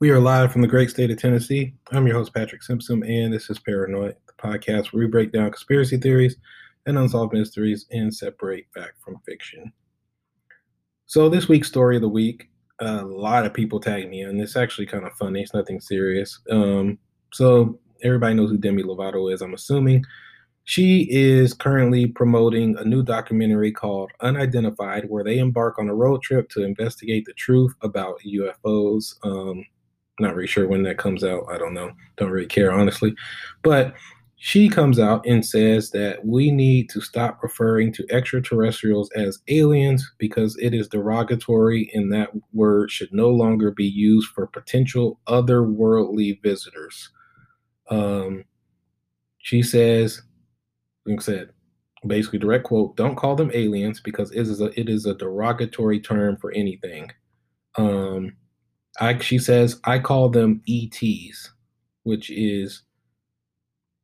We are live from the great state of Tennessee. I'm your host, Patrick Simpson, and this is Paranoid, the podcast where we break down conspiracy theories and unsolved mysteries and separate fact from fiction. So, this week's story of the week, a lot of people tagged me in. It's actually kind of funny, it's nothing serious. Um, so, everybody knows who Demi Lovato is, I'm assuming. She is currently promoting a new documentary called Unidentified, where they embark on a road trip to investigate the truth about UFOs. Um, not really sure when that comes out. I don't know. Don't really care, honestly. But she comes out and says that we need to stop referring to extraterrestrials as aliens because it is derogatory and that word should no longer be used for potential otherworldly visitors. Um, she says, like I said, basically direct quote, don't call them aliens because it is a, it is a derogatory term for anything. Um, I, she says, I call them ETs, which is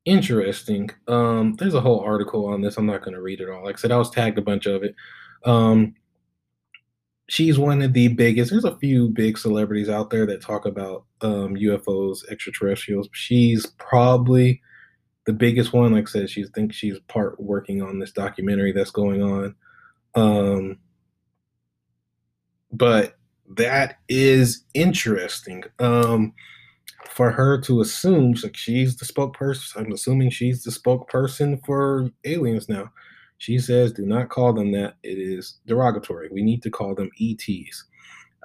interesting. Um, there's a whole article on this. I'm not going to read it all. Like I said, I was tagged a bunch of it. Um, she's one of the biggest. There's a few big celebrities out there that talk about um, UFOs, extraterrestrials. She's probably the biggest one. Like I said, she thinks she's part working on this documentary that's going on. Um, but that is interesting. Um, for her to assume like she's the spokesperson, I'm assuming she's the spokesperson for aliens now. She says, "Do not call them that. It is derogatory. We need to call them ETs."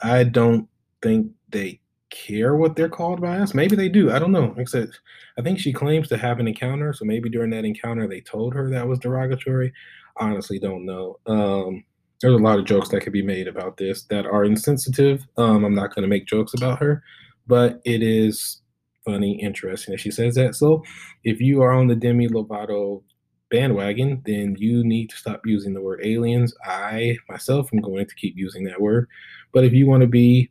I don't think they care what they're called by us. Maybe they do. I don't know. I I think she claims to have an encounter, so maybe during that encounter they told her that was derogatory. Honestly, don't know. Um, there's a lot of jokes that could be made about this that are insensitive. Um, I'm not going to make jokes about her, but it is funny, interesting that she says that. So if you are on the Demi Lovato bandwagon, then you need to stop using the word aliens. I myself am going to keep using that word. But if you want to be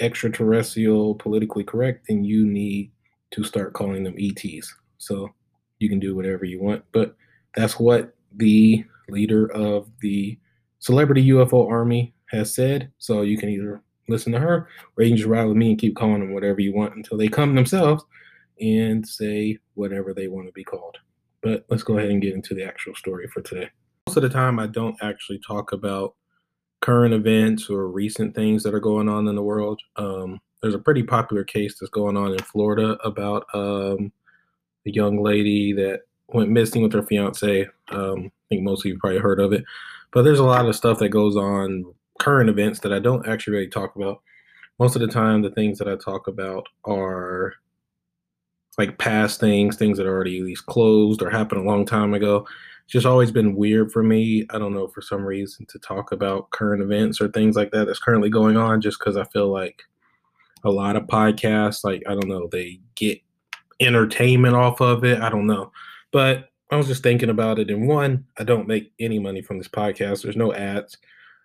extraterrestrial, politically correct, then you need to start calling them ETs. So you can do whatever you want. But that's what the leader of the Celebrity UFO Army has said. So you can either listen to her or you can just ride with me and keep calling them whatever you want until they come themselves and say whatever they want to be called. But let's go ahead and get into the actual story for today. Most of the time, I don't actually talk about current events or recent things that are going on in the world. Um, there's a pretty popular case that's going on in Florida about um, a young lady that went missing with her fiance. Um, I think most of you probably heard of it. But there's a lot of stuff that goes on, current events that I don't actually really talk about. Most of the time, the things that I talk about are like past things, things that are already at least closed or happened a long time ago. It's just always been weird for me. I don't know for some reason to talk about current events or things like that that's currently going on, just because I feel like a lot of podcasts, like I don't know, they get entertainment off of it. I don't know, but I was just thinking about it. And one, I don't make any money from this podcast. There's no ads.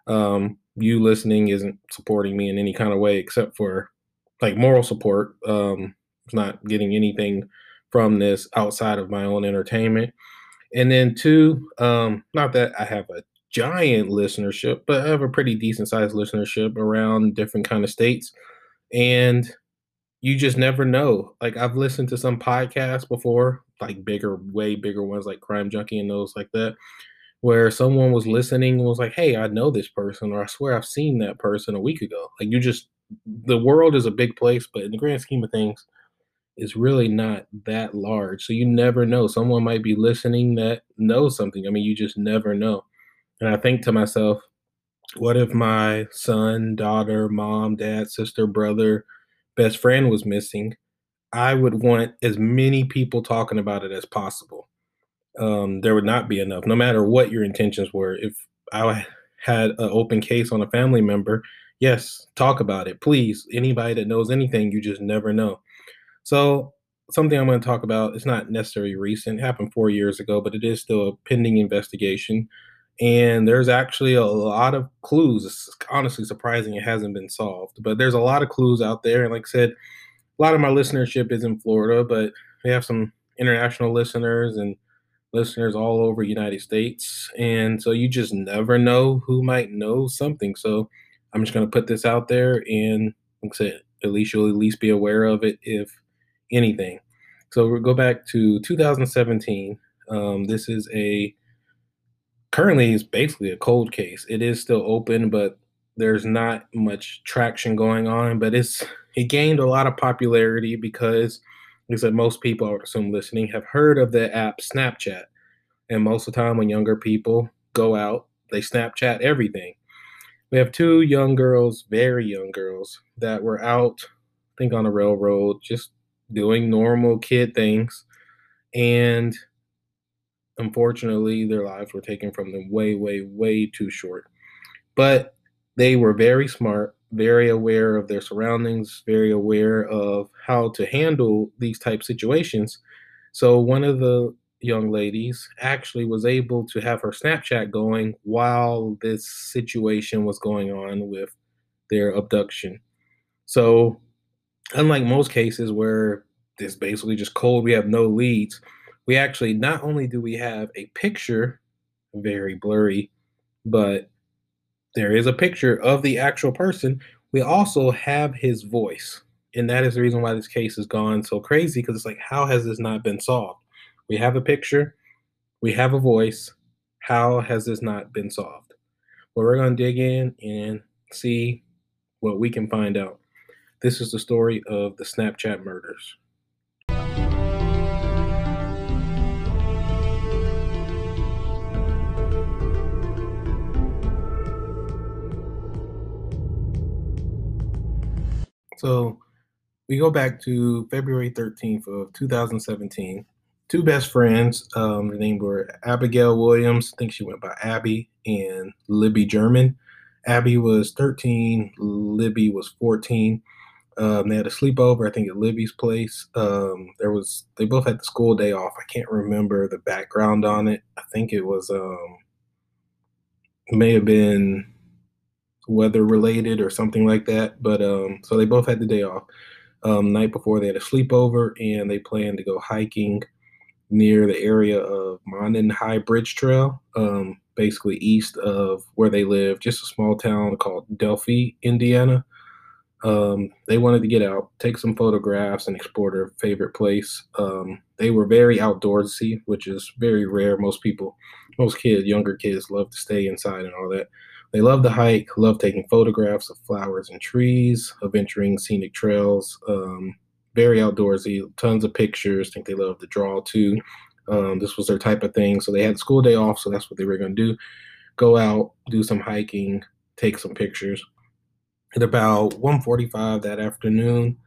Um, you listening isn't supporting me in any kind of way except for like moral support. Um, it's not getting anything from this outside of my own entertainment. And then two, um, not that I have a giant listenership, but I have a pretty decent sized listenership around different kind of states. And you just never know. Like I've listened to some podcasts before like bigger, way bigger ones like Crime Junkie and those like that, where someone was listening and was like, "Hey, I know this person," or "I swear I've seen that person a week ago." Like you just, the world is a big place, but in the grand scheme of things, it's really not that large. So you never know. Someone might be listening that knows something. I mean, you just never know. And I think to myself, what if my son, daughter, mom, dad, sister, brother, best friend was missing? I would want as many people talking about it as possible. Um, there would not be enough, no matter what your intentions were. If I had an open case on a family member, yes, talk about it, please. Anybody that knows anything, you just never know. So, something I'm going to talk about, it's not necessarily recent, happened four years ago, but it is still a pending investigation. And there's actually a lot of clues. It's honestly surprising it hasn't been solved, but there's a lot of clues out there. And like I said, a lot of my listenership is in Florida, but we have some international listeners and listeners all over United States. And so you just never know who might know something. So I'm just going to put this out there and like I said, at least you'll at least be aware of it, if anything. So we'll go back to 2017. Um, this is a currently it's basically a cold case. It is still open, but there's not much traction going on. But it's it gained a lot of popularity because, like I said, most people, I would assume, listening have heard of the app Snapchat. And most of the time, when younger people go out, they Snapchat everything. We have two young girls, very young girls, that were out, I think on the railroad, just doing normal kid things. And unfortunately, their lives were taken from them way, way, way too short. But they were very smart, very aware of their surroundings, very aware of how to handle these type situations. So one of the young ladies actually was able to have her Snapchat going while this situation was going on with their abduction. So unlike most cases where it's basically just cold, we have no leads. We actually not only do we have a picture, very blurry, but there is a picture of the actual person. We also have his voice. And that is the reason why this case has gone so crazy because it's like, how has this not been solved? We have a picture, we have a voice. How has this not been solved? Well, we're going to dig in and see what we can find out. This is the story of the Snapchat murders. So we go back to February 13th of 2017. Two best friends, um, the name were Abigail Williams, I think she went by Abby, and Libby German. Abby was 13, Libby was 14. Um, they had a sleepover, I think, at Libby's place. Um, there was they both had the school day off. I can't remember the background on it. I think it was um, may have been weather related or something like that. But um, so they both had the day off. Um, night before they had a sleepover and they planned to go hiking near the area of Monon High Bridge Trail, um, basically east of where they live, just a small town called Delphi, Indiana. Um, they wanted to get out, take some photographs, and explore their favorite place. Um, they were very outdoorsy, which is very rare. Most people, most kids, younger kids, love to stay inside and all that. They love the hike, love taking photographs of flowers and trees, of entering scenic trails. Um, very outdoorsy, tons of pictures. think they love to draw too. Um, this was their type of thing. So they had school day off, so that's what they were going to do. Go out, do some hiking, take some pictures. At about 1:45 that afternoon,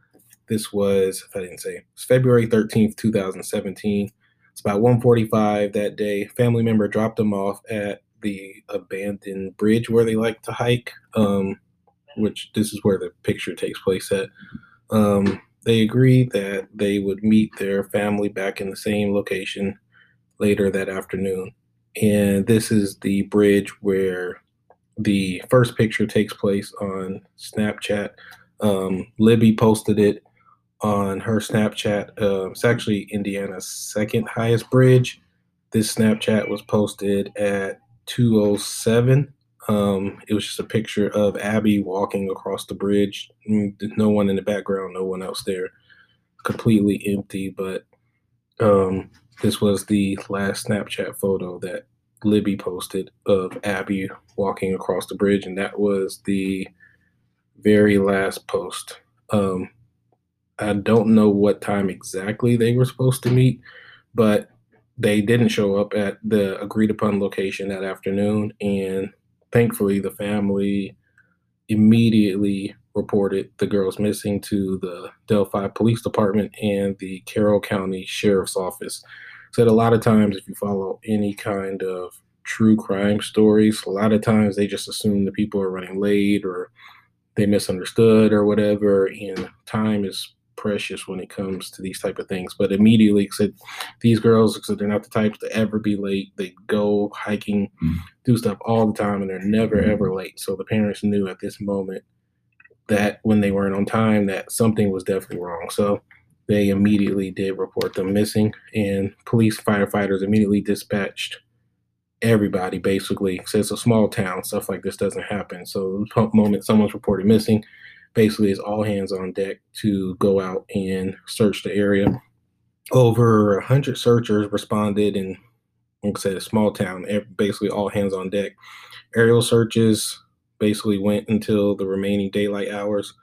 this was if I didn't say, it's February 13th, 2017. It's about 1:45 that day. Family member dropped them off at the abandoned bridge where they like to hike, um, which this is where the picture takes place at. Um, they agreed that they would meet their family back in the same location later that afternoon. And this is the bridge where the first picture takes place on Snapchat. Um, Libby posted it on her Snapchat. Uh, it's actually Indiana's second highest bridge. This Snapchat was posted at 207. Um, it was just a picture of Abby walking across the bridge. No one in the background, no one else there. Completely empty, but um, this was the last Snapchat photo that Libby posted of Abby walking across the bridge, and that was the very last post. Um, I don't know what time exactly they were supposed to meet, but they didn't show up at the agreed upon location that afternoon. And thankfully, the family immediately reported the girls missing to the Delphi Police Department and the Carroll County Sheriff's Office. Said a lot of times, if you follow any kind of true crime stories, a lot of times they just assume the people are running late or they misunderstood or whatever, and time is precious when it comes to these type of things. But immediately said these girls said they're not the types to ever be late. They go hiking, mm-hmm. do stuff all the time, and they're never mm-hmm. ever late. So the parents knew at this moment that when they weren't on time, that something was definitely wrong. So they immediately did report them missing, and police firefighters immediately dispatched everybody basically. So it's a small town, stuff like this doesn't happen. So the moment someone's reported missing, basically it's all hands on deck to go out and search the area. Over 100 searchers responded in, like I said, a small town, basically all hands on deck. Aerial searches basically went until the remaining daylight hours.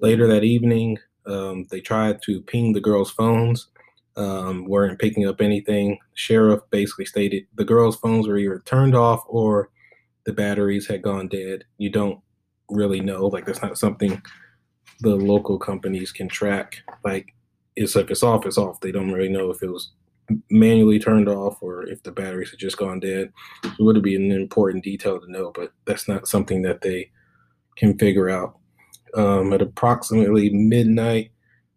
Later that evening, um, they tried to ping the girls' phones, um, weren't picking up anything. Sheriff basically stated the girls' phones were either turned off or the batteries had gone dead. You don't really know. Like that's not something the local companies can track. Like it's if it's off, it's off. They don't really know if it was manually turned off or if the batteries had just gone dead. It would be an important detail to know, but that's not something that they can figure out. Um, at approximately midnight,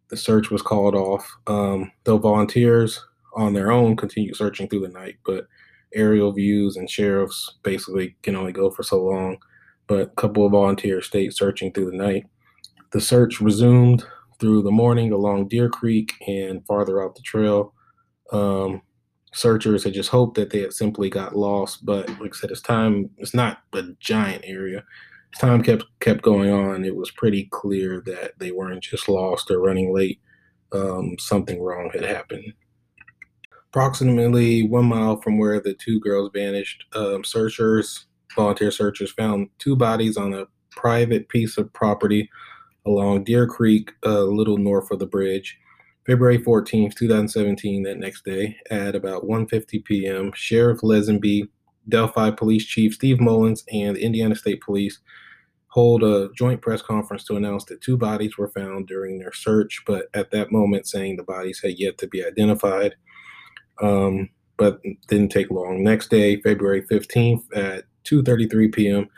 the search was called off. Um, though volunteers on their own continued searching through the night, but aerial views and sheriffs basically can only go for so long. But a couple of volunteers stayed searching through the night. The search resumed through the morning along Deer Creek and farther out the trail. Um, searchers had just hoped that they had simply got lost, but like I said, it's time. It's not a giant area. As time kept kept going on, it was pretty clear that they weren't just lost or running late. Um, something wrong had happened. Approximately one mile from where the two girls vanished, um, searchers, volunteer searchers, found two bodies on a private piece of property along Deer Creek, a little north of the bridge. February 14th, 2017, that next day, at about 1.50 p.m., Sheriff Leazenby, Delphi Police Chief Steve Mullins, and Indiana State Police hold a joint press conference to announce that two bodies were found during their search, but at that moment saying the bodies had yet to be identified um, but didn't take long. Next day, February 15th at 2:33 p.m.,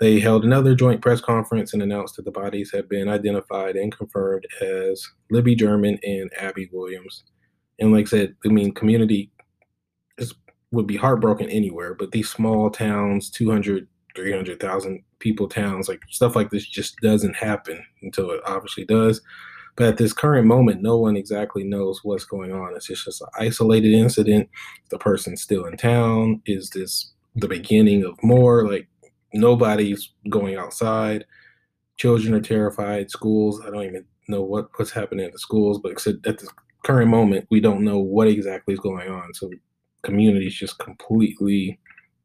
they held another joint press conference and announced that the bodies had been identified and confirmed as Libby German and Abby Williams. And like I said, I mean, community is, would be heartbroken anywhere, but these small towns, 200, 300,000 people towns, like stuff like this just doesn't happen until it obviously does. But at this current moment, no one exactly knows what's going on. It's just, just an isolated incident. The person's still in town. Is this the beginning of more? Like nobody's going outside. Children are terrified. Schools, I don't even know what, what's happening at the schools, but at the current moment, we don't know what exactly is going on. So community is just completely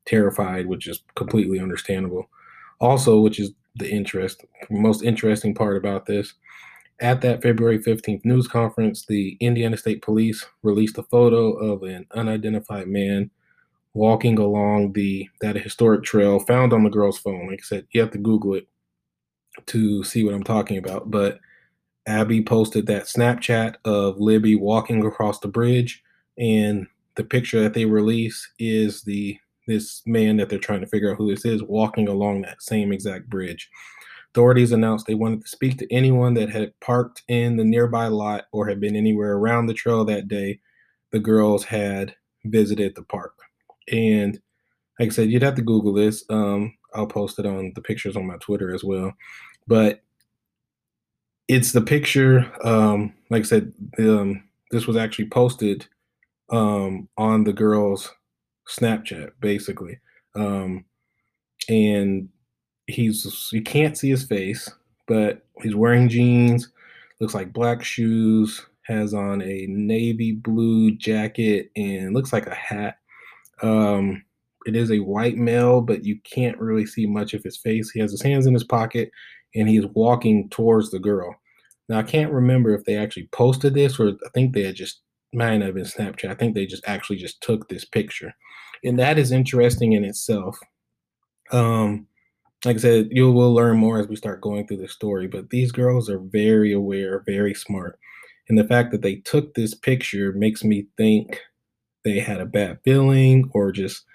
terrified, which is completely understandable. Also, which is the interest, most interesting part about this, at that February 15th news conference, the Indiana State Police released a photo of an unidentified man walking along the that historic trail found on the girl's phone. Like I said, you have to Google it to see what I'm talking about. But Abby posted that Snapchat of Libby walking across the bridge, and the picture that they release is the this man that they're trying to figure out who this is walking along that same exact bridge. Authorities announced they wanted to speak to anyone that had parked in the nearby lot or had been anywhere around the trail that day the girls had visited the park. And like I said, you'd have to Google this. Um, I'll post it on the pictures on my Twitter as well. But it's the picture, um, like I said, um, this was actually posted um, on the girls' Snapchat, basically. Um, and he's you can't see his face, but he's wearing jeans, looks like black shoes, has on a navy blue jacket, and looks like a hat. Um, it is a white male, but you can't really see much of his face. He has his hands in his pocket, and he is walking towards the girl. Now I can't remember if they actually posted this or I think they had just might have been Snapchat. I think they just actually just took this picture, and that is interesting in itself. Um, like I said, you will learn more as we start going through the story. But these girls are very aware, very smart. And the fact that they took this picture makes me think they had a bad feeling or just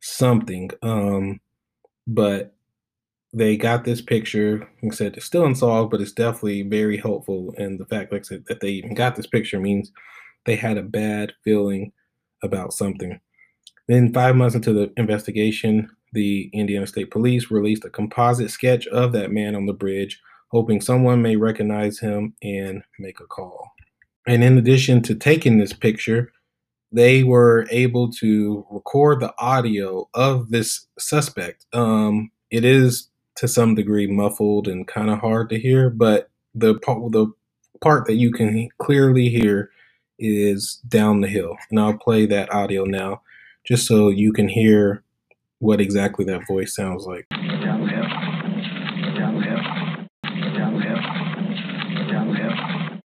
something. Um, but they got this picture. I said, it's still unsolved, but it's definitely very helpful. And the fact, like I said, that they even got this picture means they had a bad feeling about something. Then, five months into the investigation, the Indiana State Police released a composite sketch of that man on the bridge, hoping someone may recognize him and make a call. And in addition to taking this picture, they were able to record the audio of this suspect. Um, it is to some degree muffled and kind of hard to hear, but the part the part that you can clearly hear is down the hill. And I'll play that audio now just so you can hear what exactly that voice sounds like.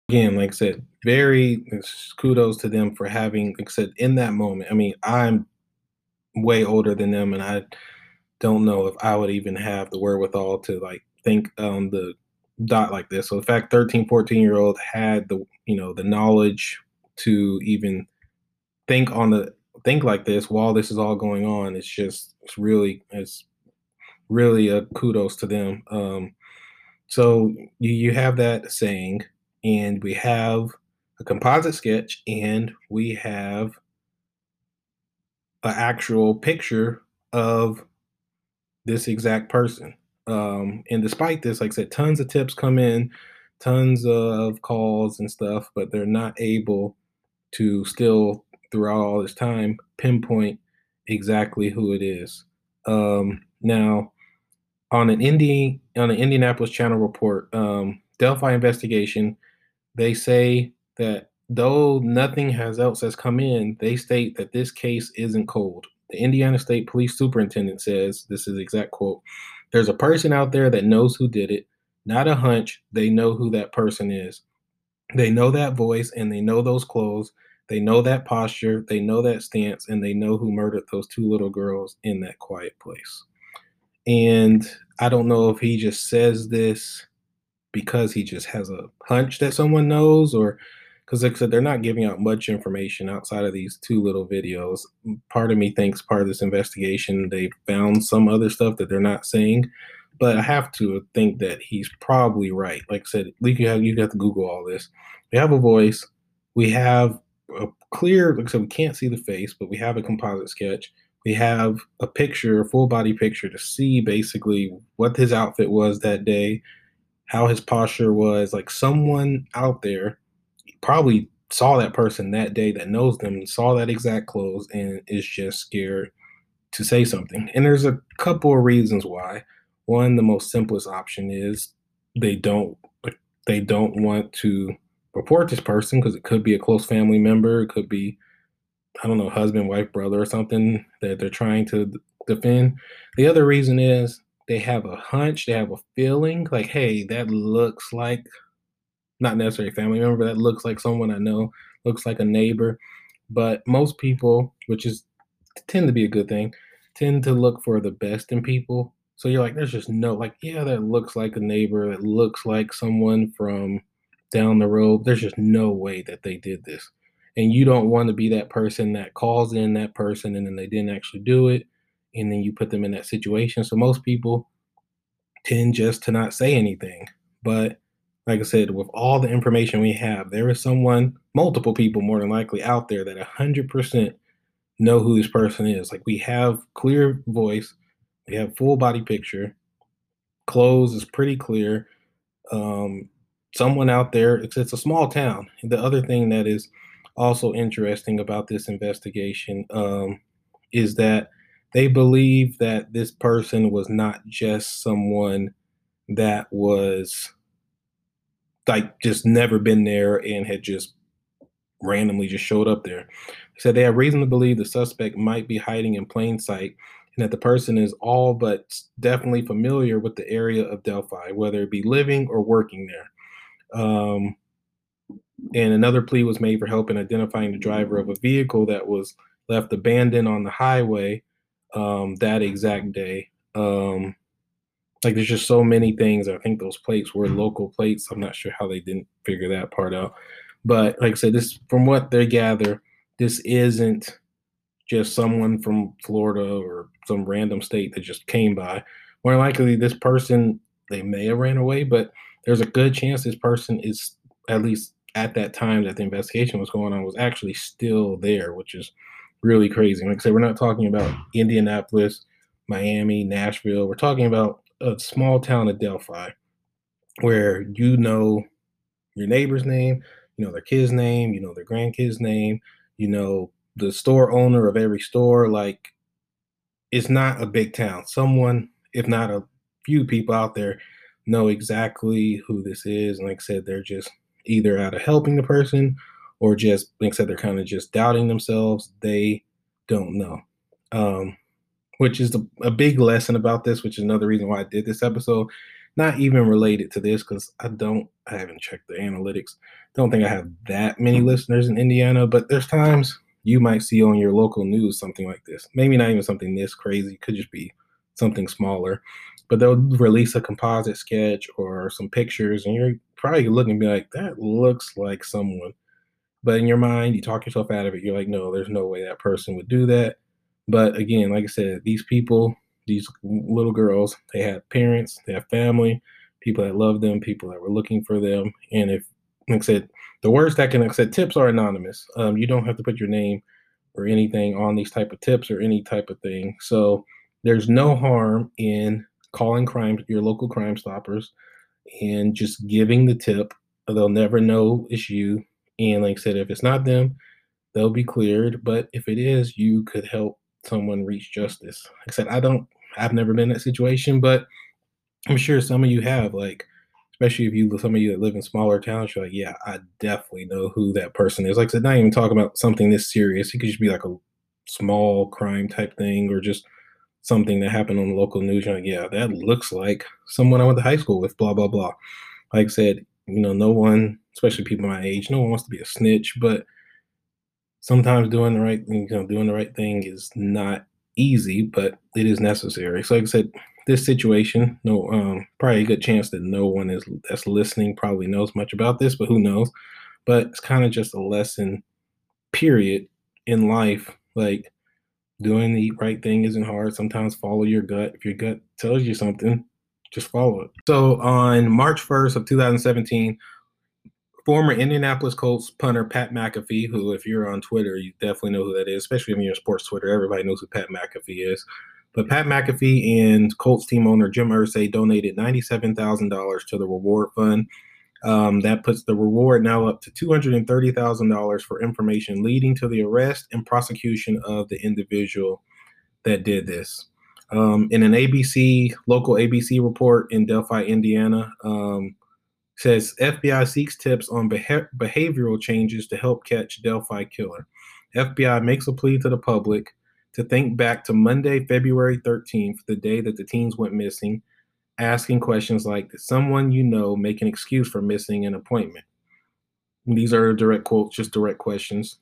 Again, like I said, very kudos to them for having, except in that moment. I mean, I'm way older than them, and I don't know if I would even have the wherewithal to like think on the dot like this. So the fact 13, 14 year old had the, you know, the knowledge to even think on the think like this while this is all going on it's just it's really it's really a kudos to them um so you, you have that saying and we have a composite sketch and we have an actual picture of this exact person um and despite this like i said tons of tips come in tons of calls and stuff but they're not able to still throughout all this time pinpoint exactly who it is. Um, now, on an Indy on an Indianapolis Channel report, um, Delphi investigation, they say that though nothing has else has come in, they state that this case isn't cold. The Indiana State Police Superintendent says, this is exact quote, there's a person out there that knows who did it, not a hunch. They know who that person is. They know that voice and they know those clothes they know that posture, they know that stance, and they know who murdered those two little girls in that quiet place. And I don't know if he just says this because he just has a hunch that someone knows, or because like I said, they're not giving out much information outside of these two little videos. Part of me thinks part of this investigation they found some other stuff that they're not saying, but I have to think that he's probably right. Like I said, you have you got to Google all this. We have a voice. We have a clear, like I said, we can't see the face, but we have a composite sketch. We have a picture, a full body picture to see basically what his outfit was that day, how his posture was. Like someone out there probably saw that person that day that knows them, saw that exact clothes, and is just scared to say something. And there's a couple of reasons why. One, the most simplest option is they don't they don't want to report this person because it could be a close family member, it could be, I don't know, husband, wife, brother, or something that they're trying to defend. The other reason is they have a hunch, they have a feeling like, hey, that looks like not necessarily family member, that looks like someone I know, looks like a neighbor. But most people, which is tend to be a good thing, tend to look for the best in people. So you're like, there's just no, like, yeah, that looks like a neighbor, that looks like someone from down the road. There's just no way that they did this. And you don't want to be that person that calls in that person and then they didn't actually do it. And then you put them in that situation. So most people tend just to not say anything. But like I said, with all the information we have, there is someone, multiple people more than likely out there that 100% know who this person is. Like we have clear voice, we have full body picture, clothes is pretty clear. Um, someone out there, it's, it's a small town. The other thing that is also interesting about this investigation um, is that they believe that this person was not just someone that was like just never been there and had just randomly just showed up there. Said they have reason to believe the suspect might be hiding in plain sight and that the person is all but definitely familiar with the area of Delphi, whether it be living or working there. Um, and another plea was made for help in identifying the driver of a vehicle that was left abandoned on the highway um, that exact day. Um, like there's just so many things. I think those plates were local plates. I'm not sure how they didn't figure that part out. But like I said, this from what they gather, this isn't just someone from Florida or some random state that just came by. More likely, this person they may have ran away, but there's a good chance this person is at least at that time that the investigation was going on was actually still there, which is really crazy. Like I said, we're not talking about Indianapolis, Miami, Nashville. We're talking about a small town of Delphi where you know your neighbor's name, you know their kid's name, you know their grandkid's name, you know the store owner of every store. Like it's not a big town. Someone, if not a few people out there know exactly who this is. And like I said, they're just either out of helping the person or just, like I said, they're kind of just doubting themselves. They don't know. Um, which is a, a big lesson about this, which is another reason why I did this episode. Not even related to this because I don't, I haven't checked the analytics. Don't think I have that many mm-hmm. listeners in Indiana, but there's times you might see on your local news something like this. Maybe not even something this crazy, could just be something smaller. But they'll release a composite sketch or some pictures, and you're probably looking and be like, that looks like someone. But in your mind, you talk yourself out of it. You're like, no, there's no way that person would do that. But again, like I said, these people, these little girls, they had parents, they have family, people that love them, people that were looking for them. And if, like I said, the worst that can, like I said, tips are anonymous. Um, you don't have to put your name or anything on these type of tips or any type of thing. So there's no harm in calling crime your local crime stoppers and just giving the tip. They'll never know it's you. And like I said, if it's not them, they'll be cleared. But if it is, you could help someone reach justice. Like I said, I don't, I've never been in that situation, but I'm sure some of you have. Like, especially if you, some of you that live in smaller towns, you're like, yeah, I definitely know who that person is. Like I said, not even talking about something this serious. It could just be like a small crime type thing or just something that happened on the local news. You're like, yeah, that looks like someone I went to high school with, blah, blah, blah. Like I said, you know, no one, especially people my age, no one wants to be a snitch, but sometimes doing the right thing, you know, doing the right thing is not easy, but it is necessary. So like I said, this situation, no, um, probably a good chance that no one is that's listening probably knows much about this, but who knows? But it's kind of just a lesson, period, in life. Like doing the right thing isn't hard. Sometimes follow your gut. If your gut tells you something, just follow it. So on March 1st of 2017, former Indianapolis Colts punter Pat McAfee, who, if you're on Twitter, you definitely know who that is, especially if you're in sports Twitter. Everybody knows who Pat McAfee is. But Pat McAfee and Colts team owner Jim Irsay donated $97,000 to the reward fund. Um, that puts the reward now up to $230,000 for information leading to the arrest and prosecution of the individual that did this. Um, in an ABC, local ABC report in Delphi, Indiana, um, says FBI seeks tips on beha- behavioral changes to help catch Delphi killer. FBI makes a plea to the public to think back to Monday, February 13th, the day that the teens went missing, asking questions like Did someone you know make an excuse for missing an appointment? These are direct quotes, just direct questions.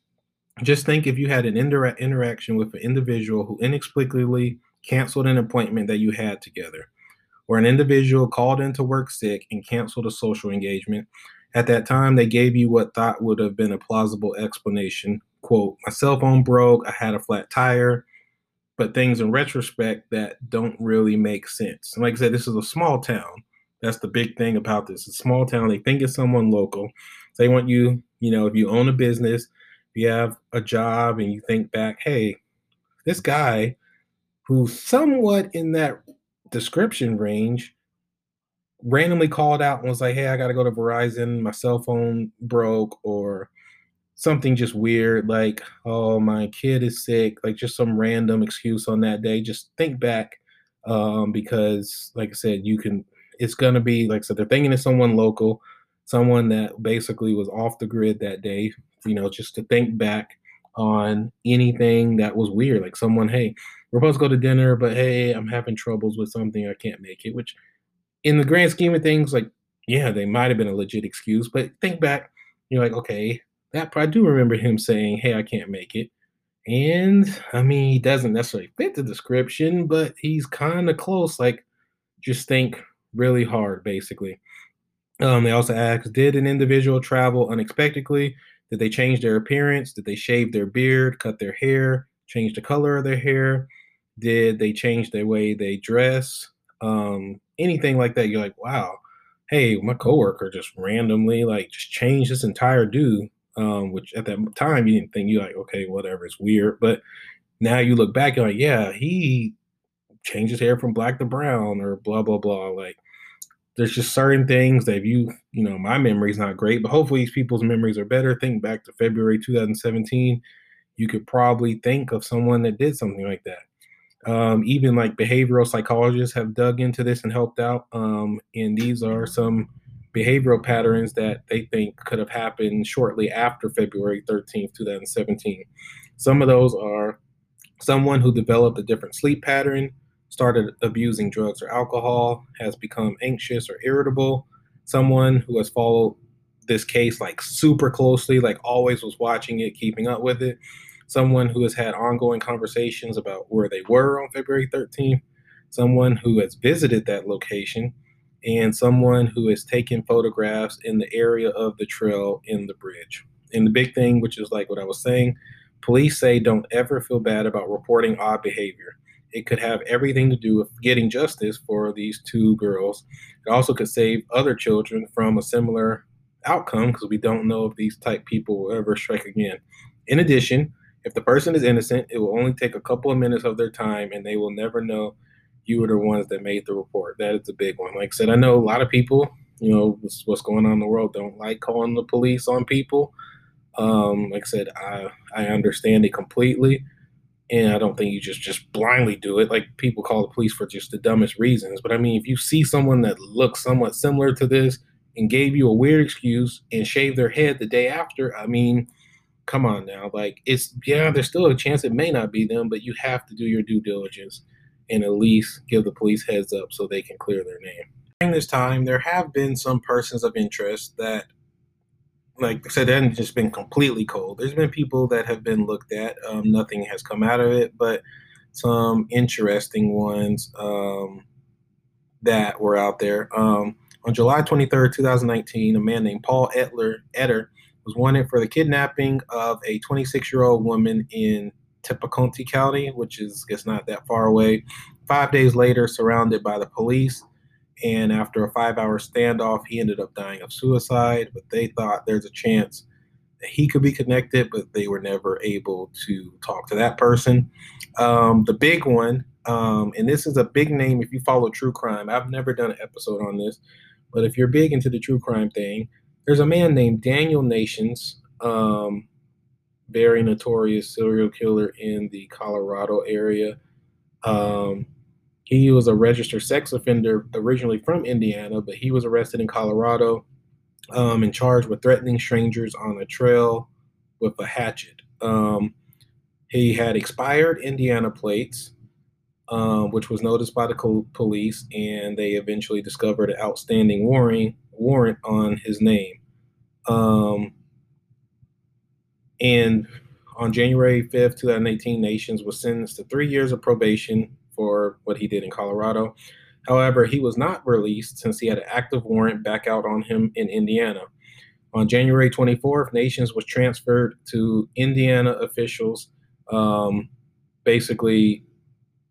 Just think if you had an indirect interaction with an individual who inexplicably canceled an appointment that you had together or an individual called into work sick and canceled a social engagement. At that time, they gave you what thought would have been a plausible explanation. Quote, my cell phone broke, I had a flat tire, but things in retrospect that don't really make sense. And like I said, this is a small town. That's the big thing about this. It's a small town. They think it's someone local. So they want you, you know, if you own a business, if you have a job and you think back, hey, this guy who's somewhat in that description range randomly called out and was like, "Hey, I got to go to Verizon. My cell phone broke," or something just weird, like, "Oh, my kid is sick." Like just some random excuse on that day. Just think back, um, because, like I said, you can. It's gonna be like I said. They're thinking of someone local, someone that basically was off the grid that day. You know, just to think back on anything that was weird, like someone, hey, we're supposed to go to dinner, but hey, I'm having troubles with something, I can't make it. Which, in the grand scheme of things, like, yeah, they might have been a legit excuse, but think back, you're like, okay, that I do remember him saying, hey, I can't make it. And I mean, he doesn't necessarily fit the description, but he's kind of close. Like, just think really hard, basically. Um, they also asked, did an individual travel unexpectedly? Did they change their appearance? Did they shave their beard, cut their hair, change the color of their hair? Did they change the way they dress? Um, anything like that, you're like, wow, hey, my coworker just randomly like just changed this entire dude. Um, which at that time you didn't think you're like, okay, whatever, it's weird. But now you look back, you're like, yeah, he changed his hair from black to brown or blah blah blah. Like there's just certain things that you, you know, my memory's not great, but hopefully these people's memories are better. Think back to February 2017. You could probably think of someone that did something like that. Um, even like behavioral psychologists have dug into this and helped out. Um, and these are some behavioral patterns that they think could have happened shortly after February 13th, 2017. Some of those are someone who developed a different sleep pattern, started abusing drugs or alcohol, has become anxious or irritable, someone who has followed this case like super closely, like always was watching it, keeping up with it, someone who has had ongoing conversations about where they were on February 13th, someone who has visited that location, and someone who has taken photographs in the area of the trail in the bridge. And the big thing, which is like what I was saying, police say don't ever feel bad about reporting odd behavior. It could have everything to do with getting justice for these two girls. It also could save other children from a similar outcome because we don't know if these type people will ever strike again. In addition, if the person is innocent, it will only take a couple of minutes of their time and they will never know you were the ones that made the report. That is a big one. Like I said, I know a lot of people, you know, what's going on in the world, don't like calling the police on people. Um, like I said, I I understand it completely, and I don't think you just just blindly do it. Like people call the police for just the dumbest reasons. But I mean, if you see someone that looks somewhat similar to this and gave you a weird excuse and shaved their head the day after, I mean, come on now. Like it's yeah, there's still a chance it may not be them, but you have to do your due diligence and at least give the police heads up so they can clear their name. During this time, there have been some persons of interest that, like I said, they haven't just been completely cold. There's been people that have been looked at. Um, nothing has come out of it, but some interesting ones um, that were out there. Um, on July 23rd, 2019, a man named Paul Etler, Etter was wanted for the kidnapping of a 26 year old woman in Tippecanoe County, which is I guess, not that far away. Five days later, surrounded by the police, and after a five-hour standoff, he ended up dying of suicide. But they thought there's a chance that he could be connected, but they were never able to talk to that person. Um, the big one, um, and this is a big name if you follow true crime. I've never done an episode on this, but if you're big into the true crime thing, there's a man named Daniel Nations. Um, very notorious serial killer in the Colorado area. Um, he was a registered sex offender originally from Indiana, but he was arrested in Colorado um, and charged with threatening strangers on a trail with a hatchet. Um, he had expired Indiana plates, um, which was noticed by the police, and they eventually discovered an outstanding warrant warrant on his name. Um, and on January 5th, 2018, Nations was sentenced to three years of probation for what he did in Colorado. However, he was not released since he had an active warrant back out on him in Indiana. On January 24th, Nations was transferred to Indiana officials. Um, basically,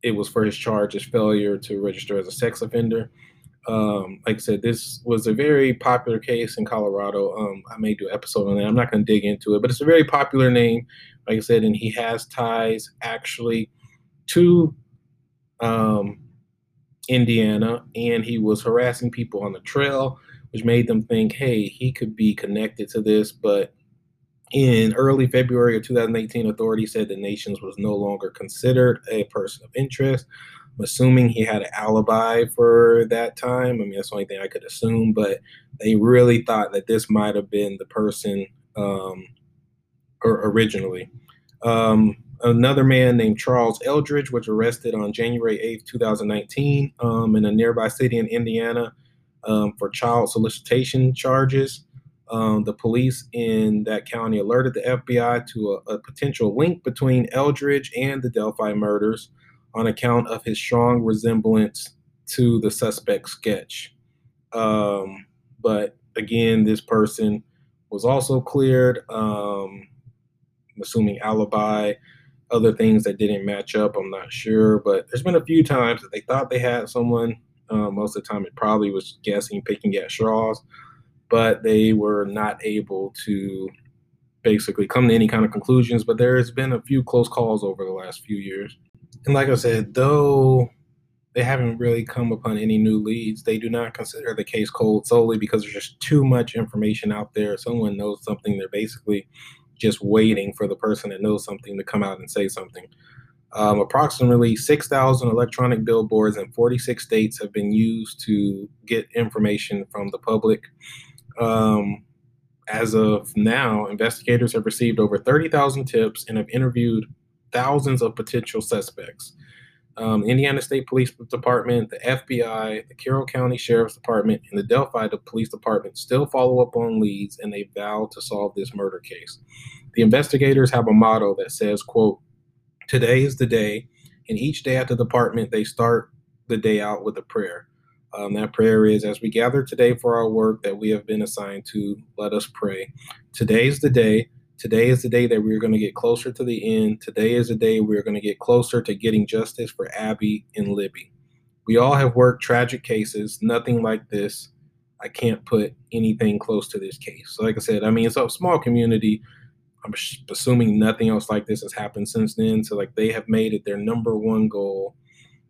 it was for his charge as failure to register as a sex offender. Um, like I said, this was a very popular case in Colorado. Um, I may do an episode on that. I'm not going to dig into it, but it's a very popular name, like I said, and he has ties actually to um, Indiana, and he was harassing people on the trail, which made them think, hey, he could be connected to this. But in early February of 2018, authorities said the Nations was no longer considered a person of interest. I'm assuming he had an alibi for that time. I mean, that's the only thing I could assume, but they really thought that this might have been the person um, or originally. Um, another man named Charles Eldridge was arrested on January 8th, 2019, um, in a nearby city in Indiana um, for child solicitation charges. Um, the police in that county alerted the FBI to a, a potential link between Eldridge and the Delphi murders on account of his strong resemblance to the suspect sketch. Um, but again, this person was also cleared. Um, assuming alibi, other things that didn't match up. I'm not sure, but there's been a few times that they thought they had someone. Uh, most of the time, it probably was guessing, picking at straws, but they were not able to basically come to any kind of conclusions. But there has been a few close calls over the last few years. And like I said, though they haven't really come upon any new leads, they do not consider the case cold solely because there's just too much information out there. Someone knows something, they're basically just waiting for the person that knows something to come out and say something. Um, approximately 6,000 electronic billboards in 46 states have been used to get information from the public. Um, as of now, investigators have received over 30,000 tips and have interviewed thousands of potential suspects. Um, Indiana State Police Department, the FBI, the Carroll County Sheriff's Department, and the Delphi Police Department still follow up on leads and they vow to solve this murder case. The investigators have a motto that says, quote, today is the day, and each day at the department, they start the day out with a prayer. Um, that prayer is as we gather today for our work that we have been assigned to, let us pray. Today is the day. Today is the day that we're going to get closer to the end. Today is the day we're going to get closer to getting justice for Abby and Libby. We all have worked tragic cases, nothing like this. I can't put anything close to this case. So like I said, I mean, it's a small community. I'm assuming nothing else like this has happened since then. So like they have made it their number one goal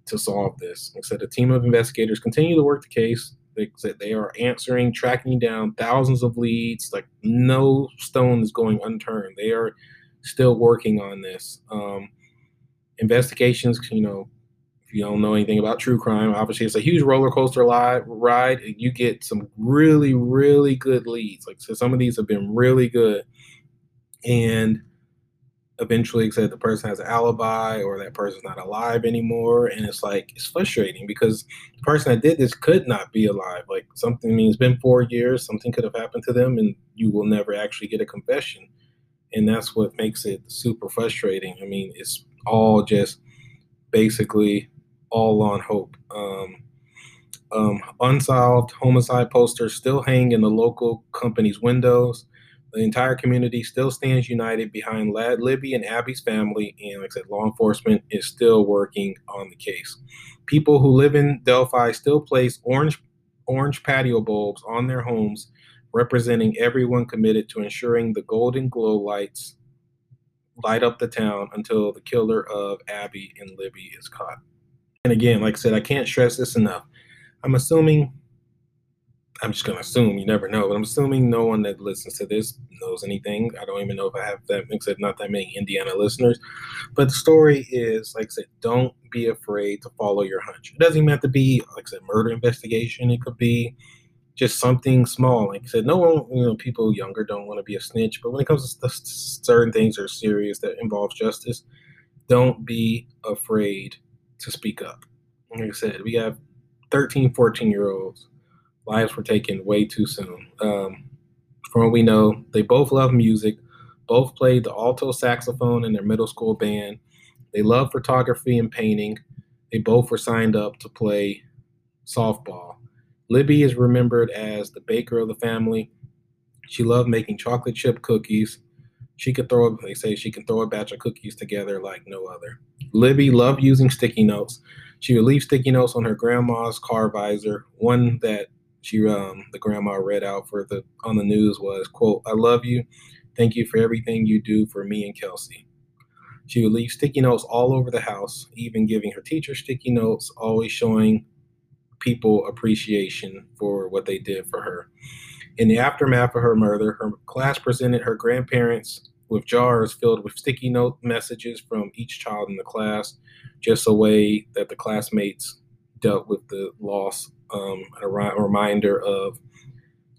to solve this. Like I said, a team of investigators continue to work the case. They they are answering, tracking down thousands of leads. Like no stone is going unturned. They are still working on this. Um, investigations, you know, if you don't know anything about true crime, obviously it's a huge roller coaster ride. You get some really, really good leads. Like so, some of these have been really good and eventually said the person has an alibi or that person's not alive anymore and it's like it's frustrating because the person that did this could not be alive. Like something I mean it's been four years something could have happened to them and you will never actually get a confession. And that's what makes it super frustrating. I mean it's all just basically all on hope. Um, um, unsolved homicide posters still hang in the local company's windows the entire community still stands united behind Lad, Libby and Abby's family, and like I said, law enforcement is still working on the case. People who live in Delphi still place orange orange patio bulbs on their homes, representing everyone committed to ensuring the golden glow lights light up the town until the killer of Abby and Libby is caught. And again, like I said, I can't stress this enough. I'm assuming I'm just gonna assume you never know, but I'm assuming no one that listens to this knows anything. I don't even know if I have that except not that many Indiana listeners. But the story is like I said, don't be afraid to follow your hunch. It doesn't even have to be like I said, murder investigation. It could be just something small. Like I said, no one, you know, people younger don't want to be a snitch, but when it comes to certain things that are serious that involve justice, don't be afraid to speak up. Like I said, we have 13, 14 year olds lives were taken way too soon. Um, from what we know, they both love music, both played the alto saxophone in their middle school band. They love photography and painting. They both were signed up to play softball. Libby is remembered as the baker of the family. She loved making chocolate chip cookies. She could throw, they say she can throw a batch of cookies together like no other. Libby loved using sticky notes. She would leave sticky notes on her grandma's car visor, one that she um the grandma read out for the on the news was quote i love you. Thank you for everything you do for me and Kelsi. She would leave sticky notes all over the house even giving her teacher sticky notes always showing people appreciation for what they did for her. In the aftermath of her murder her class presented her grandparents with jars filled with sticky note messages from each child in the class just a way that the classmates dealt with the loss um, a, reminder of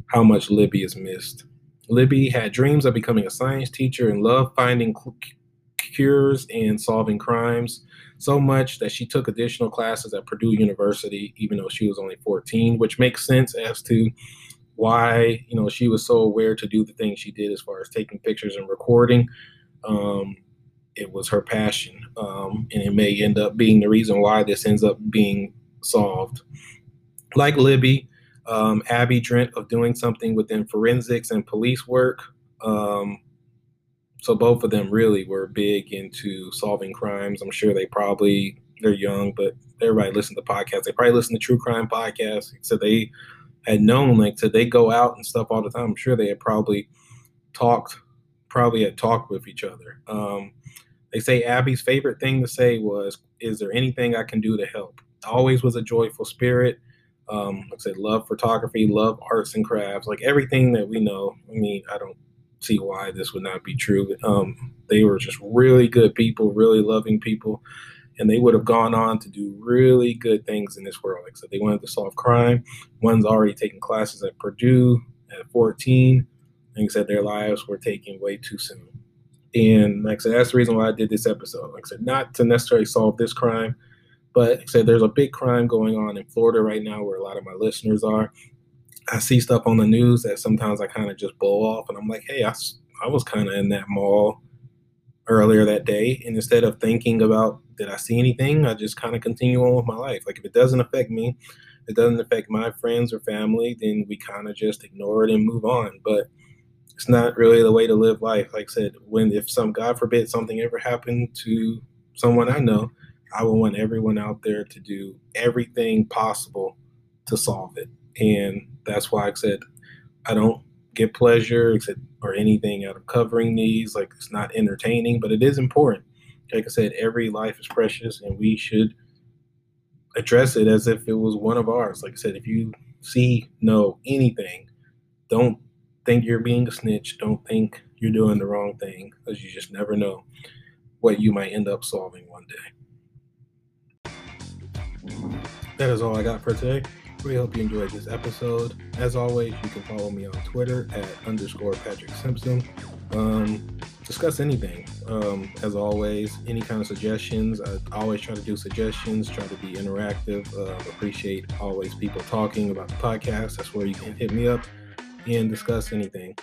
how much Libby is missed. Libby had dreams of becoming a science teacher and loved finding cures and solving crimes so much that she took additional classes at Purdue University, even though she was only 14, which makes sense as to why you know she was so aware to do the things she did as far as taking pictures and recording. Um, it was her passion, um, and it may end up being the reason why this ends up being solved like Libby, um, Abby dreamt of doing something within forensics and police work. Um, so both of them really were big into solving crimes. I'm sure they probably they're young, but everybody listen to podcasts. They probably listen to true crime podcasts. So they had known like so they go out and stuff all the time. I'm sure they had probably talked, probably had talked with each other. Um, they say Abby's favorite thing to say was, "Is there anything I can do to help?" Always was a joyful spirit. Um, like I said, love photography, love arts and crafts, like everything that we know. I mean, I don't see why this would not be true. Um, they were just really good people, really loving people, and they would have gone on to do really good things in this world. Like I said, they wanted to solve crime. One's already taking classes at Purdue at 14. Like I said, their lives were taken way too soon. And like I said, that's the reason why I did this episode. Like I said, not to necessarily solve this crime, but like I said, there's a big crime going on in Florida right now where a lot of my listeners are. I see stuff on the news that sometimes I kind of just blow off, and I'm like, hey, I, I was kind of in that mall earlier that day. And instead of thinking about, did I see anything, I just kind of continue on with my life. Like, if it doesn't affect me, it doesn't affect my friends or family, then we kind of just ignore it and move on. But it's not really the way to live life. Like I said, when if some God forbid something ever happened to someone I know, I would want everyone out there to do everything possible to solve it. And that's why I said I don't get pleasure or anything out of covering these. Like it's not entertaining, but it is important. Like I said, every life is precious, and we should address it as if it was one of ours. Like I said, if you see, know anything, don't think you're being a snitch. Don't think you're doing the wrong thing because you just never know what you might end up solving one day. That is all I got for today. We hope you enjoyed this episode. As always, you can follow me on Twitter at underscore Patrick Simpson. Um, discuss anything. Um, as always, any kind of suggestions. I always try to do suggestions, try to be interactive. Uh, appreciate always people talking about the podcast. That's where you can hit me up and discuss anything.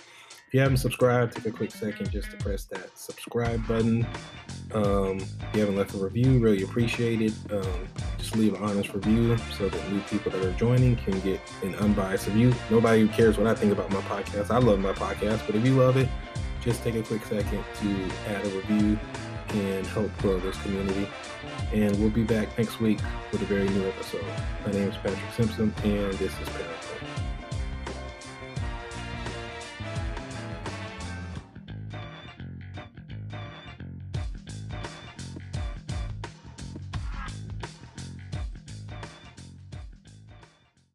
If you haven't subscribed, take a quick second just to press that subscribe button. Um, if you haven't left a review, really appreciate it. Um, just leave an honest review so that new people that are joining can get an unbiased review. Nobody cares what I think about my podcast. I love my podcast, but if you love it, just take a quick second to add a review and help grow this community. And we'll be back next week with a very new episode. My name is Patrick Simpson, and this is Parenthood.